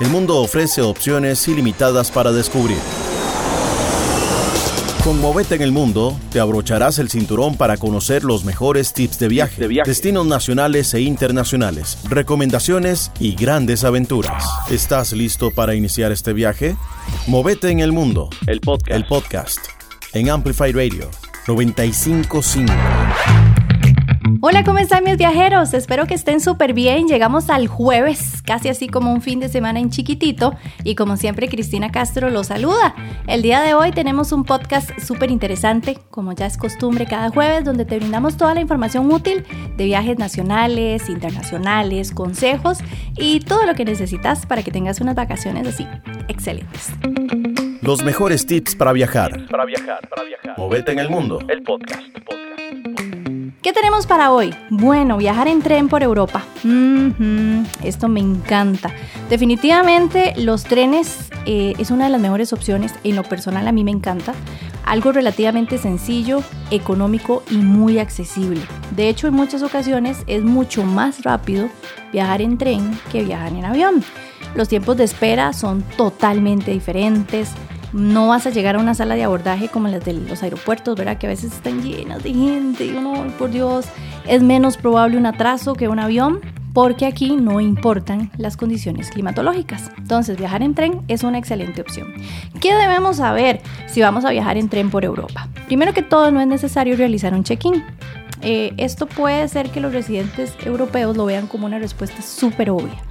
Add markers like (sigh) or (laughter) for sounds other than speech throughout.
El mundo ofrece opciones ilimitadas para descubrir. Con Movete en el Mundo, te abrocharás el cinturón para conocer los mejores tips de viaje, destinos nacionales e internacionales, recomendaciones y grandes aventuras. ¿Estás listo para iniciar este viaje? Movete en el Mundo, el podcast, el podcast en Amplify Radio 955. Hola, ¿cómo están mis viajeros? Espero que estén súper bien. Llegamos al jueves, casi así como un fin de semana en chiquitito. Y como siempre, Cristina Castro los saluda. El día de hoy tenemos un podcast súper interesante, como ya es costumbre cada jueves, donde te brindamos toda la información útil de viajes nacionales, internacionales, consejos y todo lo que necesitas para que tengas unas vacaciones así excelentes. Los mejores tips para viajar. Para viajar, para viajar. Movete en el mundo. El podcast. ¿Qué tenemos para hoy? Bueno, viajar en tren por Europa. esto me encanta. Definitivamente los trenes eh, es una de las mejores opciones. En lo personal a mí me encanta. Algo relativamente sencillo, económico y muy accesible. De hecho, en muchas ocasiones es mucho más rápido viajar en tren que viajar en avión. Los tiempos de espera son totalmente diferentes no vas a llegar a una sala de abordaje como las de los aeropuertos, ¿verdad? Que a veces están llenas de gente y uno, por Dios, es menos probable un atraso que un avión porque aquí no importan las condiciones climatológicas. Entonces, viajar en tren es una excelente opción. ¿Qué debemos saber si vamos a viajar en tren por Europa? Primero que todo, no es necesario realizar un check-in. Eh, esto puede ser que los residentes europeos lo vean como una respuesta súper obvia,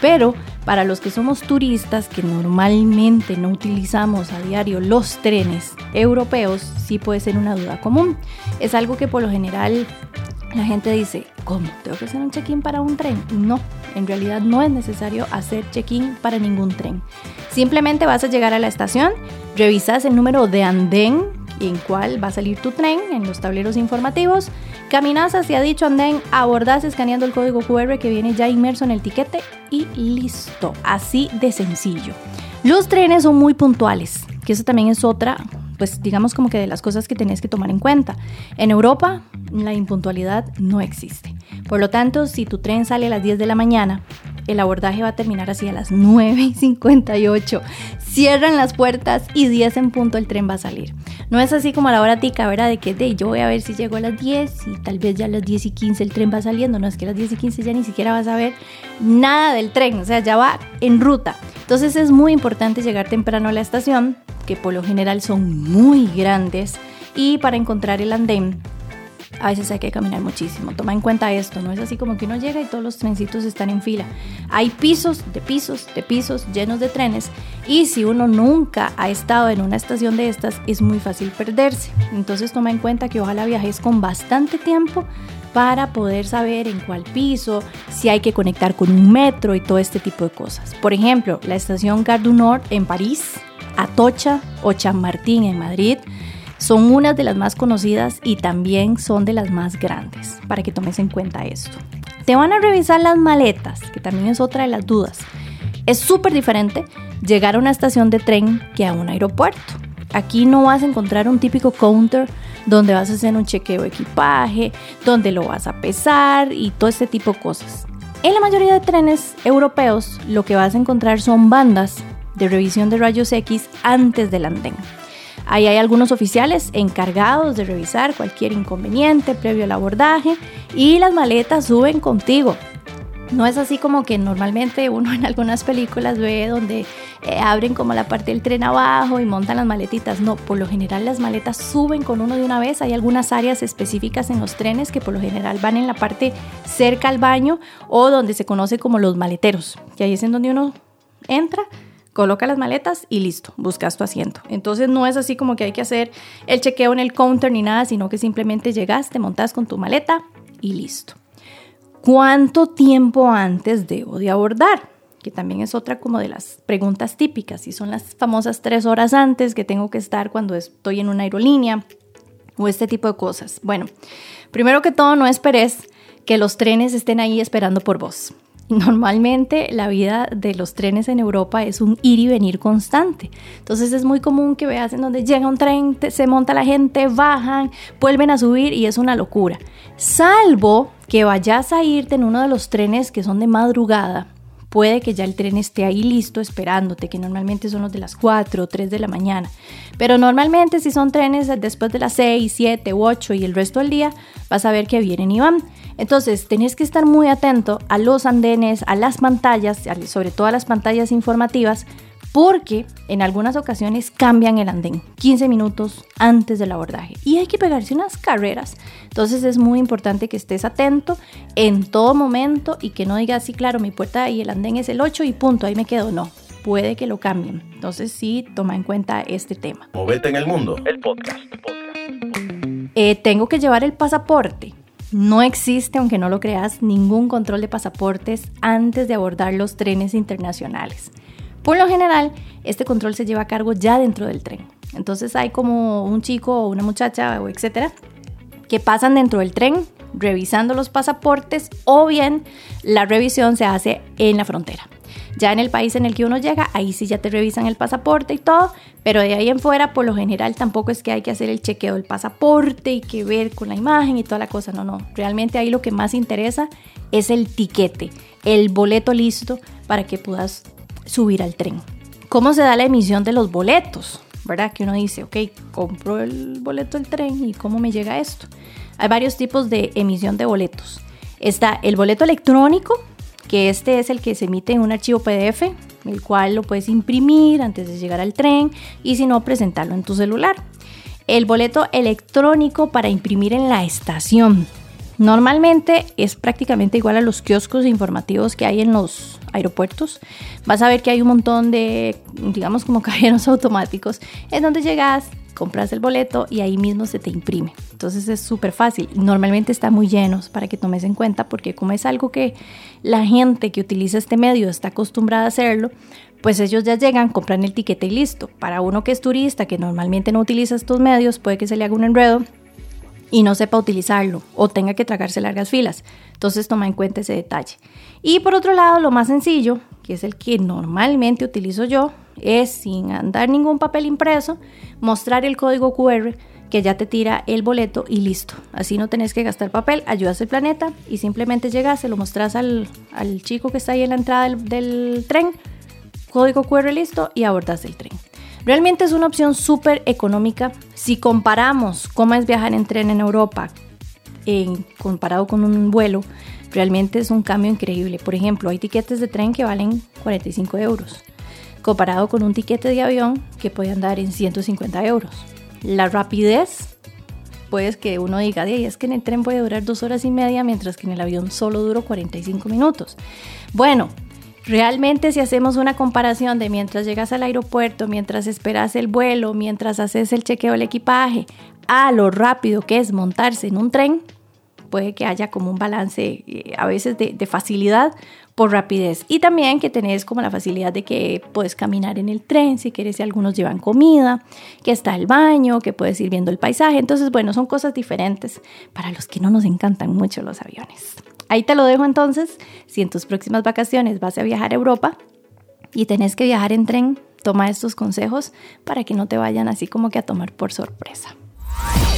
pero para los que somos turistas que normalmente no utilizamos a diario los trenes europeos, sí puede ser una duda común. Es algo que por lo general la gente dice, ¿cómo? ¿Tengo que hacer un check-in para un tren? No, en realidad no es necesario hacer check-in para ningún tren. Simplemente vas a llegar a la estación, revisas el número de andén en cuál va a salir tu tren en los tableros informativos. Caminas hacia dicho andén, abordas escaneando el código QR que viene ya inmerso en el tiquete y listo. Así de sencillo. Los trenes son muy puntuales, que eso también es otra, pues digamos como que de las cosas que tenés que tomar en cuenta. En Europa la impuntualidad no existe. Por lo tanto, si tu tren sale a las 10 de la mañana, el abordaje va a terminar así a las 9 y 58. Cierran las puertas y 10 en punto el tren va a salir. No es así como a la hora tica, ¿verdad? De que de, yo voy a ver si llego a las 10 y tal vez ya a las 10 y 15 el tren va saliendo. No es que a las 10 y 15 ya ni siquiera vas a ver nada del tren, o sea, ya va en ruta. Entonces es muy importante llegar temprano a la estación, que por lo general son muy grandes, y para encontrar el andén a veces hay que caminar muchísimo. Toma en cuenta esto, no es así como que uno llega y todos los trencitos están en fila. Hay pisos de pisos de pisos llenos de trenes y si uno nunca ha estado en una estación de estas es muy fácil perderse. Entonces toma en cuenta que ojalá viajes con bastante tiempo para poder saber en cuál piso, si hay que conectar con un metro y todo este tipo de cosas. Por ejemplo, la estación Gare du Nord en París, Atocha o Chamartín en Madrid son unas de las más conocidas y también son de las más grandes, para que tomes en cuenta esto. Te van a revisar las maletas, que también es otra de las dudas. Es súper diferente llegar a una estación de tren que a un aeropuerto. Aquí no vas a encontrar un típico counter donde vas a hacer un chequeo de equipaje, donde lo vas a pesar y todo este tipo de cosas. En la mayoría de trenes europeos lo que vas a encontrar son bandas de revisión de rayos X antes del andén. Ahí hay algunos oficiales encargados de revisar cualquier inconveniente previo al abordaje y las maletas suben contigo. No es así como que normalmente uno (laughs) en algunas películas ve donde eh, abren como la parte del tren abajo y montan las maletitas. No, por lo general las maletas suben con uno de una vez. Hay algunas áreas específicas en los trenes que por lo general van en la parte cerca al baño o donde se conoce como los maleteros. Y ahí es en donde uno entra, coloca las maletas y listo, buscas tu asiento. Entonces no es así como que hay que hacer el chequeo en el counter ni nada, sino que simplemente llegas, te montas con tu maleta y listo. ¿Cuánto tiempo antes debo de abordar? Que también es otra como de las preguntas típicas, y son las famosas tres horas antes que tengo que estar cuando estoy en una aerolínea o este tipo de cosas. Bueno, primero que todo, no esperes que los trenes estén ahí esperando por vos. (laughs) Normalmente la vida de los trenes en Europa es un ir y venir constante. Entonces es muy común que veas en donde llega un tren, se monta la gente, bajan, vuelven a subir y es una locura. Salvo que vayas a irte en uno de los trenes que son de madrugada puede que ya el tren esté ahí listo esperándote, que normalmente son los de las 4 o 3 de la mañana. Pero normalmente si son trenes después de las 6, 7 u 8 y el resto del día, vas a ver que vienen y van. Entonces, tenés que estar muy atento a los andenes, a las pantallas, sobre todo a las pantallas informativas, porque en algunas ocasiones cambian el andén 15 minutos antes del abordaje y hay que pegarse unas carreras. Entonces es muy importante que estés atento en todo momento y que no digas, sí, claro, mi puerta y el andén es el 8 y punto, ahí me quedo. No, puede que lo cambien. Entonces sí, toma en cuenta este tema. Movete en el mundo, el podcast. Eh, tengo que llevar el pasaporte. No existe, aunque no lo creas, ningún control de pasaportes antes de abordar los trenes internacionales. Por lo general, este control se lleva a cargo ya dentro del tren. Entonces hay como un chico o una muchacha o etcétera que pasan dentro del tren revisando los pasaportes o bien la revisión se hace en la frontera. Ya en el país en el que uno llega, ahí sí ya te revisan el pasaporte y todo, pero de ahí en fuera, por lo general, tampoco es que hay que hacer el chequeo del pasaporte y que ver con la imagen y toda la cosa. No, no. Realmente ahí lo que más interesa es el tiquete, el boleto listo para que puedas subir al tren. ¿Cómo se da la emisión de los boletos? ¿Verdad? Que uno dice, ok, compro el boleto del tren y cómo me llega esto. Hay varios tipos de emisión de boletos. Está el boleto electrónico, que este es el que se emite en un archivo PDF, el cual lo puedes imprimir antes de llegar al tren y si no, presentarlo en tu celular. El boleto electrónico para imprimir en la estación. Normalmente es prácticamente igual a los kioscos informativos que hay en los aeropuertos. Vas a ver que hay un montón de, digamos, como (laughs) cajeros automáticos en donde llegas, compras el boleto y ahí mismo se te imprime. Entonces es súper fácil. Normalmente está muy llenos para que tomes en cuenta porque como es algo que la gente que utiliza este medio está acostumbrada a hacerlo, pues ellos ya llegan, compran el tiquete y listo. Para uno que es turista, que normalmente no utiliza estos medios, puede que se le haga un enredo y no sepa utilizarlo o tenga que tragarse largas filas. Entonces toma en cuenta ese detalle. Y por otro lado, lo más sencillo, que es el que normalmente utilizo yo, es sin andar ningún papel impreso, mostrar el código QR que ya te tira el boleto y listo. Así no tenés que gastar papel, ayudas al planeta y simplemente llegas, se lo mostras al, chico que está ahí en la entrada del, del tren, código QR listo y abordas el tren. Realmente es una opción súper económica. Si comparamos cómo es viajar en tren en Europa en, comparado con un vuelo, realmente es un cambio increíble. Por ejemplo, hay tiquetes de tren que valen 45 euros, comparado con un tiquete de avión que puede andar en 150 euros. La rapidez, pues que uno diga, es que en el tren puede durar dos horas y media, mientras que en el avión solo duró 45 minutos. Bueno, Realmente si hacemos una comparación de mientras llegas al aeropuerto, mientras esperas el vuelo, mientras haces el chequeo del equipaje, a lo rápido que es montarse en un tren, puede que haya como un balance eh, a veces de, facilidad por rapidez. Y también que tenés como la facilidad de que puedes caminar en el tren, si quieres, si algunos llevan comida, que está el baño, que puedes ir viendo el paisaje. Entonces, bueno, son cosas diferentes para los que no nos encantan mucho los aviones. Ahí te lo dejo entonces. Si en tus próximas vacaciones vas a viajar a Europa y tenés que viajar en tren, toma estos consejos para que no te vayan así como que a tomar por sorpresa.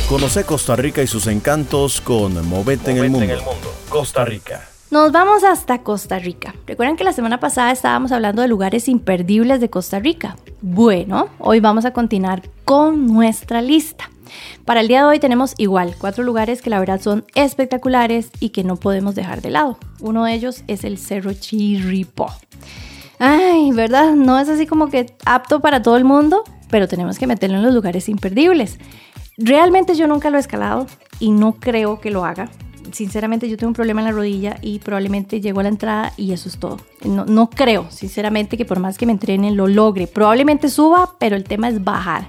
Conoce Costa Rica y sus encantos con Movete, en, el mundo. Costa Rica. Nos vamos hasta Costa Rica. Recuerden que la semana pasada estábamos hablando de lugares imperdibles de Costa Rica. Bueno, hoy vamos a continuar con nuestra lista. Para el día de hoy tenemos igual cuatro lugares que la verdad son espectaculares y que no podemos dejar de lado. Uno de ellos es el Cerro Chirripó. Ay, ¿verdad? No es así como que apto para todo el mundo, pero tenemos que meterlo en los lugares imperdibles. Realmente yo nunca lo he escalado y no creo que lo haga. Sinceramente yo tengo un problema en la rodilla y probablemente llego a la entrada y eso es todo. No, no creo, sinceramente, que por más que me entrenen lo logre. Probablemente suba, pero el tema es bajar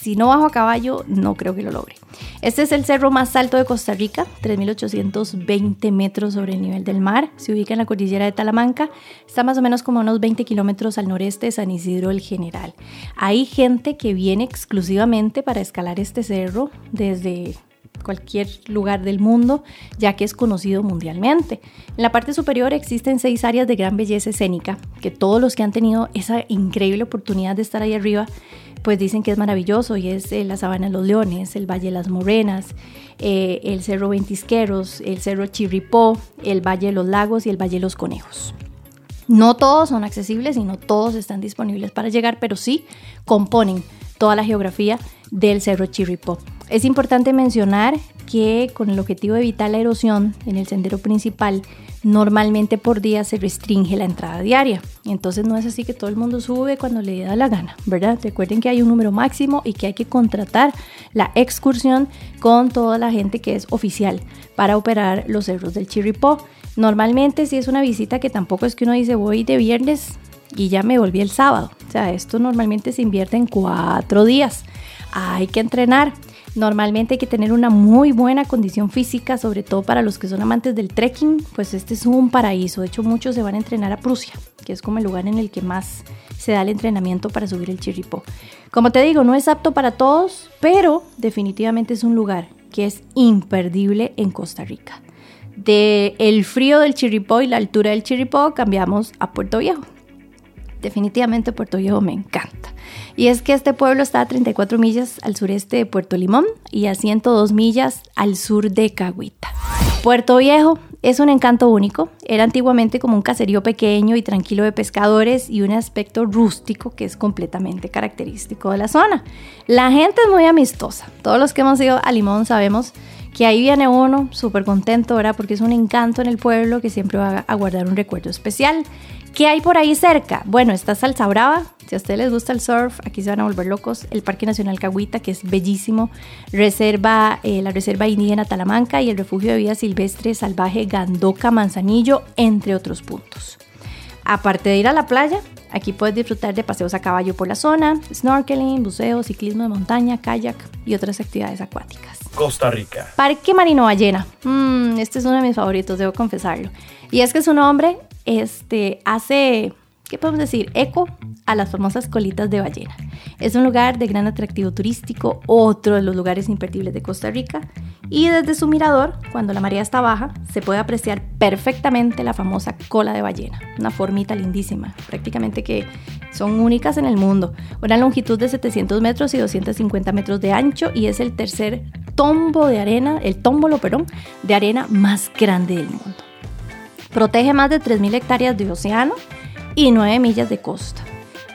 si no bajo a caballo, no creo que lo logre. Este es el cerro más alto de Costa Rica, 3.820 metros sobre el nivel del mar. Se ubica en la cordillera de Talamanca. Está más o menos como unos 20 kilómetros al noreste de San Isidro el General. Hay gente que viene exclusivamente para escalar este cerro desde cualquier lugar del mundo, ya que es conocido mundialmente. En la parte superior existen seis áreas de gran belleza escénica, que todos los que han tenido esa increíble oportunidad de estar ahí arriba pues dicen que es maravilloso y es eh, la Sabana de los Leones, el Valle de las Morenas, eh, el Cerro Ventisqueros, el Cerro Chirripó, el Valle de los Lagos y el Valle de los Conejos. No todos son accesibles y no todos están disponibles para llegar, pero sí componen toda la geografía del Cerro Chirripó. Es importante mencionar que con el objetivo de evitar la erosión en el sendero principal, normalmente por día se restringe la entrada diaria. Entonces no es así que todo el mundo sube cuando le da la gana, ¿verdad? Recuerden que hay un número máximo y que hay que contratar la excursión con toda la gente que es oficial para operar los cerros del Chirripó. Normalmente si es una visita que tampoco es que uno dice voy de viernes y ya me volví el sábado. O sea, esto normalmente se invierte en cuatro días. Hay que entrenar. Normalmente hay que tener una muy buena condición física, sobre todo para los que son amantes del trekking, pues este es un paraíso. De hecho, muchos se van a entrenar a Prusia, que es como el lugar en el que más se da el entrenamiento para subir el Chirripó. Como te digo, no es apto para todos, pero definitivamente es un lugar que es imperdible en Costa Rica. De el frío del Chirripó y la altura del Chirripó cambiamos a Puerto Viejo. Definitivamente Puerto Viejo me encanta. Y es que este pueblo está a 34 millas al sureste de Puerto Limón y a 102 millas al sur de Cahuita. Puerto Viejo es un encanto único. Era antiguamente como un caserío pequeño y tranquilo de pescadores y un aspecto rústico que es completamente característico de la zona. La gente es muy amistosa. Todos los que hemos ido a Limón sabemos que ahí viene uno súper contento, ¿verdad? Porque es un encanto en el pueblo que siempre va a guardar un recuerdo especial. ¿Qué hay por ahí cerca? Bueno, está Salsa Brava. Si a ustedes les gusta el surf, aquí se van a volver locos. El Parque Nacional Cahuita, que es bellísimo. Reserva, eh, la Reserva Indígena Talamanca y el Refugio de Vida Silvestre Salvaje Gandoca Manzanillo, entre otros puntos. Aparte de ir a la playa, aquí puedes disfrutar de paseos a caballo por la zona, snorkeling, buceo, ciclismo de montaña, kayak y otras actividades acuáticas. Costa Rica. Parque Marino Ballena. Mm, este es uno de mis favoritos, debo confesarlo. Y es que su nombre este, hace, ¿qué podemos decir? Eco a las famosas colitas de ballena. Es un lugar de gran atractivo turístico, otro de los lugares imperdibles de Costa Rica. Y desde su mirador, cuando la marea está baja, se puede apreciar perfectamente la famosa cola de ballena, una formita lindísima, prácticamente que son únicas en el mundo. Una longitud de 700 metros y 250 metros de ancho y es el tercer tombo de arena, el tómbolo, perdón, de arena más grande del mundo. Protege más de 3.000 hectáreas de océano y 9 millas de costa.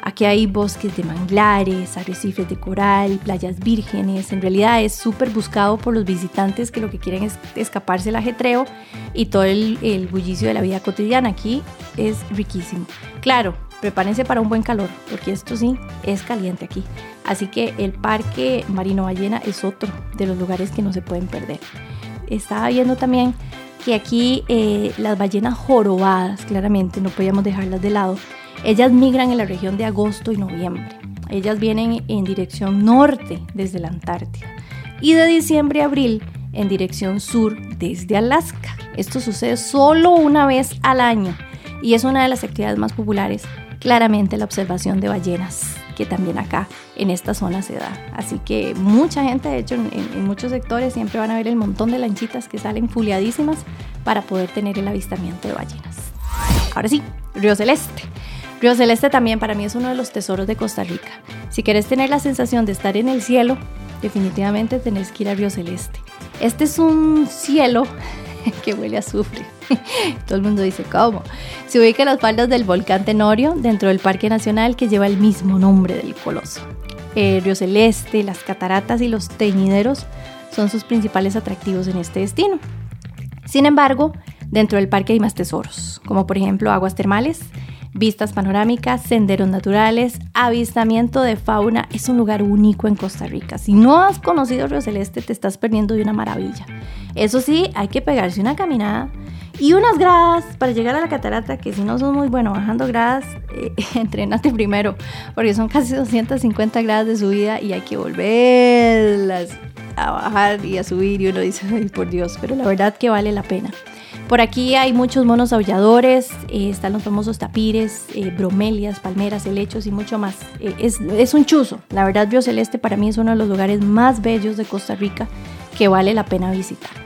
Aquí hay bosques de manglares, arrecifes de coral, playas vírgenes. En realidad es súper buscado por los visitantes que lo que quieren es escaparse del ajetreo y todo el, bullicio de la vida cotidiana. Aquí es riquísimo. Claro, prepárense para un buen calor, porque esto sí es caliente aquí. Así que el Parque Marino Ballena es otro de los lugares que no se pueden perder. Estaba viendo también que aquí eh, las ballenas jorobadas, claramente, no podíamos dejarlas de lado, ellas migran en la región de agosto y noviembre. Ellas vienen en dirección norte desde la Antártida y de diciembre a abril en dirección sur desde Alaska. Esto sucede solo una vez al año y es una de las actividades más populares, claramente la observación de ballenas que también acá en esta zona se da. Así que mucha gente, de hecho, en, muchos sectores siempre van a ver el montón de lanchitas que salen fuliadísimas para poder tener el avistamiento de ballenas. Ahora sí, Río Celeste. Río Celeste también para mí es uno de los tesoros de Costa Rica. Si quieres tener la sensación de estar en el cielo, definitivamente tenés que ir a Río Celeste. Este es un cielo (laughs) que huele a azufre. (laughs) Todo el mundo dice, ¿cómo? Se ubica en las faldas del volcán Tenorio, dentro del Parque Nacional que lleva el mismo nombre del coloso. El Río Celeste, las cataratas y los teñideros son sus principales atractivos en este destino. Sin embargo, dentro del parque hay más tesoros, como por ejemplo aguas termales, vistas panorámicas, senderos naturales, avistamiento de fauna. Es un lugar único en Costa Rica. Si no has conocido Río Celeste, te estás perdiendo de una maravilla. Eso sí, hay que pegarse una caminada y unas gradas para llegar a la catarata, que si no son muy buenos bajando gradas, eh, (laughs) entrenate primero, porque son casi 250 gradas de subida y hay que volverlas a bajar y a subir y uno dice, ay por Dios, pero la verdad que vale la pena. Por aquí hay muchos monos aulladores, eh, están los famosos tapires, eh, bromelias, palmeras, helechos y mucho más. es, es, un chuzo. La verdad, Río Celeste para mí es uno de los lugares más bellos de Costa Rica que vale la pena visitar.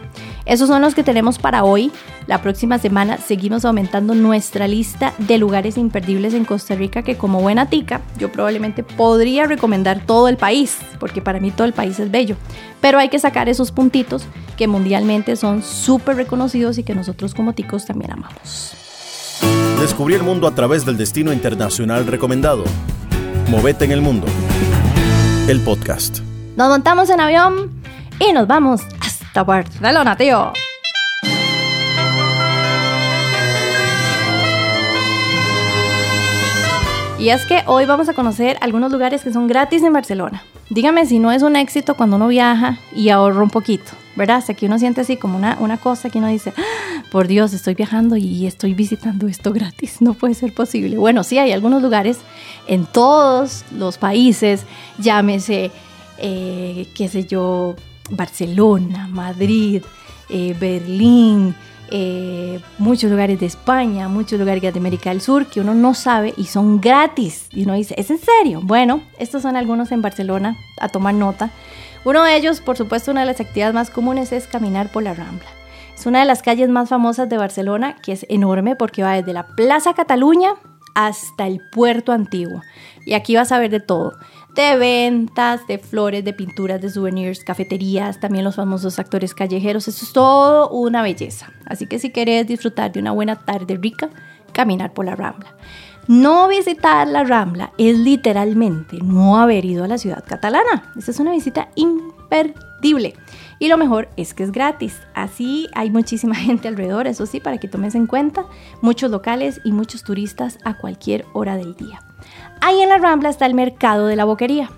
Esos son los que tenemos para hoy. La próxima semana seguimos aumentando nuestra lista de lugares imperdibles en Costa Rica que como buena tica yo probablemente podría recomendar todo el país, porque para mí todo el país es bello. Pero hay que sacar esos puntitos que mundialmente son súper reconocidos y que nosotros como ticos también amamos. Descubrí el mundo a través del destino internacional recomendado. Movete en el mundo. El podcast. Nos montamos en avión y nos vamos hasta Barcelona, tío. Y es que hoy vamos a conocer algunos lugares que son gratis en Barcelona. Dígame si no es un éxito cuando uno viaja y ahorra un poquito, ¿verdad? O que uno siente así como una, una cosa que uno dice, ah, por Dios, estoy viajando y estoy visitando esto gratis, no puede ser posible. Bueno, sí, hay algunos lugares en todos los países, llámese, eh, qué sé yo, Barcelona, Madrid, eh, Berlín, eh, muchos lugares de España, muchos lugares de América del Sur que uno no sabe y son gratis. Y uno dice, ¿es en serio? Bueno, estos son algunos en Barcelona, a tomar nota. Uno de ellos, por supuesto, una de las actividades más comunes es caminar por la Rambla. Es una de las calles más famosas de Barcelona, que es enorme porque va desde la Plaza Cataluña hasta el puerto antiguo. Y aquí vas a ver de todo de ventas, de flores, de pinturas, de souvenirs, cafeterías, también los famosos actores callejeros. Eso es todo una belleza. Así que si quieres disfrutar de una buena tarde rica, caminar por la Rambla. No visitar la Rambla es literalmente no haber ido a la ciudad catalana. Esa es una visita imperdible. Y lo mejor es que es gratis. Así hay muchísima (laughs) gente alrededor, eso sí, para que tomes en cuenta, muchos locales y muchos turistas a cualquier hora del día. Ahí en la Rambla está el mercado de la boquería.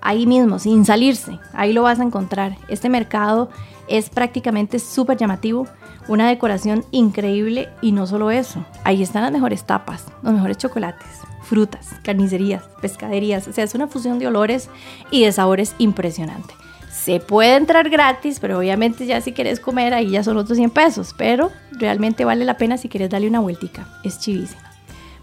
Ahí mismo, sin salirse, ahí lo vas a encontrar. Este mercado es prácticamente súper llamativo, una decoración increíble y no solo eso, ahí están las mejores tapas, los mejores chocolates, frutas, carnicerías, pescaderías, o sea, es una fusión de olores y de sabores impresionante. Se puede entrar gratis, pero obviamente ya si quieres comer ahí ya son otros 100 pesos, pero realmente vale la pena si quieres darle una vueltica, es chivísima.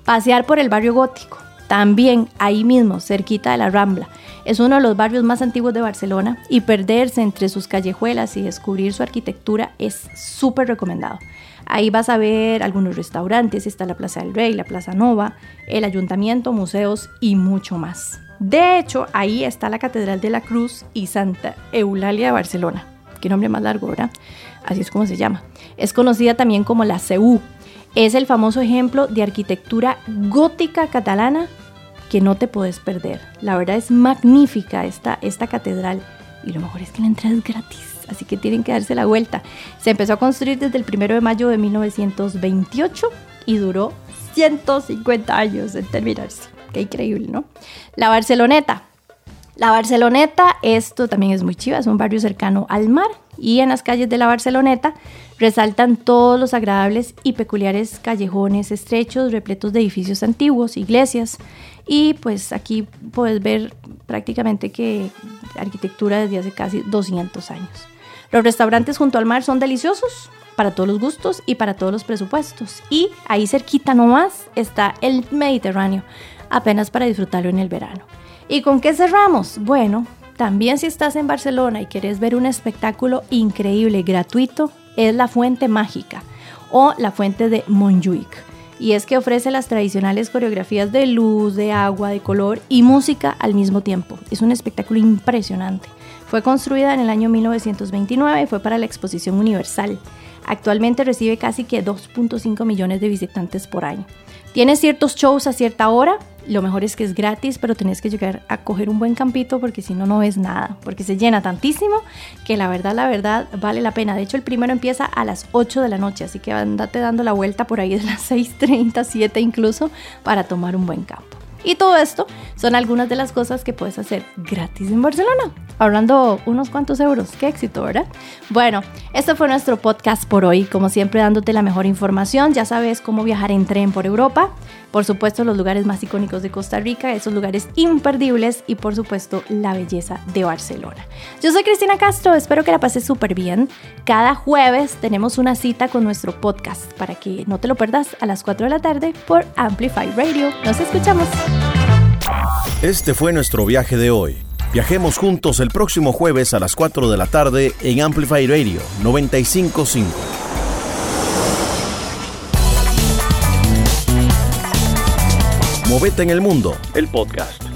Pasear por el barrio gótico, también ahí mismo, cerquita de la Rambla. Es uno de los barrios más antiguos de Barcelona y perderse entre sus callejuelas y descubrir su arquitectura es súper recomendado. Ahí vas a ver algunos restaurantes, está la Plaza del Rey, la Plaza Nova, el ayuntamiento, museos y mucho más. De hecho, ahí está la Catedral de la Cruz y Santa Eulalia de Barcelona. Qué nombre más largo, ¿verdad? Así es como se llama. Es conocida también como la CEU. Es el famoso ejemplo de arquitectura gótica catalana que no te puedes perder. La verdad es magnífica esta, esta catedral y lo mejor es que la entrada es gratis, así que tienen que darse la vuelta. Se empezó a construir desde el 1 de mayo de 1928 y duró 150 años en terminarse. Qué increíble, ¿no? La Barceloneta. La Barceloneta, esto también es muy chiva, es un barrio cercano al mar y en las calles de la Barceloneta resaltan todos los agradables y peculiares callejones estrechos repletos de edificios antiguos, iglesias y pues aquí puedes ver prácticamente que arquitectura desde hace casi 200 años. Los restaurantes junto al mar son deliciosos para todos los gustos y para todos los presupuestos. Y ahí cerquita nomás está el Mediterráneo, apenas para disfrutarlo en el verano. ¿Y con qué cerramos? Bueno, también si estás en Barcelona y quieres ver un espectáculo increíble gratuito, es la Fuente Mágica o la Fuente de Montjuic y es que ofrece las tradicionales coreografías de luz, de agua, de color y música al mismo tiempo. Es un espectáculo impresionante. Fue construida en el año 1929 y fue para la Exposición Universal. Actualmente recibe casi que 2.5 millones de visitantes por año. Tiene ciertos shows a cierta hora, lo mejor es que es gratis, pero tenés que llegar a coger un buen campito porque si no, no ves nada. Porque se llena tantísimo que la verdad, la verdad, vale la pena. De hecho, el primero empieza a las 8 de la noche, así que andate dando la vuelta por ahí de las (laughs) 6.30, 7 incluso, para tomar un buen campo. Y todo esto son algunas de las cosas que puedes hacer gratis en Barcelona, ahorrando unos cuantos euros. Qué éxito, ¿verdad? Bueno, este fue nuestro podcast por hoy. Como siempre, dándote la mejor información. Ya sabes cómo viajar en tren por Europa. Por supuesto, los lugares más icónicos de Costa Rica, esos lugares imperdibles y, por supuesto, la belleza de Barcelona. Yo soy Cristina Castro, espero que la pases súper bien. Cada jueves tenemos una cita con nuestro podcast para que no te lo perdas a las 4 de la tarde por Amplify Radio. Nos escuchamos. Este fue nuestro viaje de hoy. Viajemos juntos el próximo jueves a las 4 de la tarde en Amplify Radio 955. Movete en el mundo, el podcast.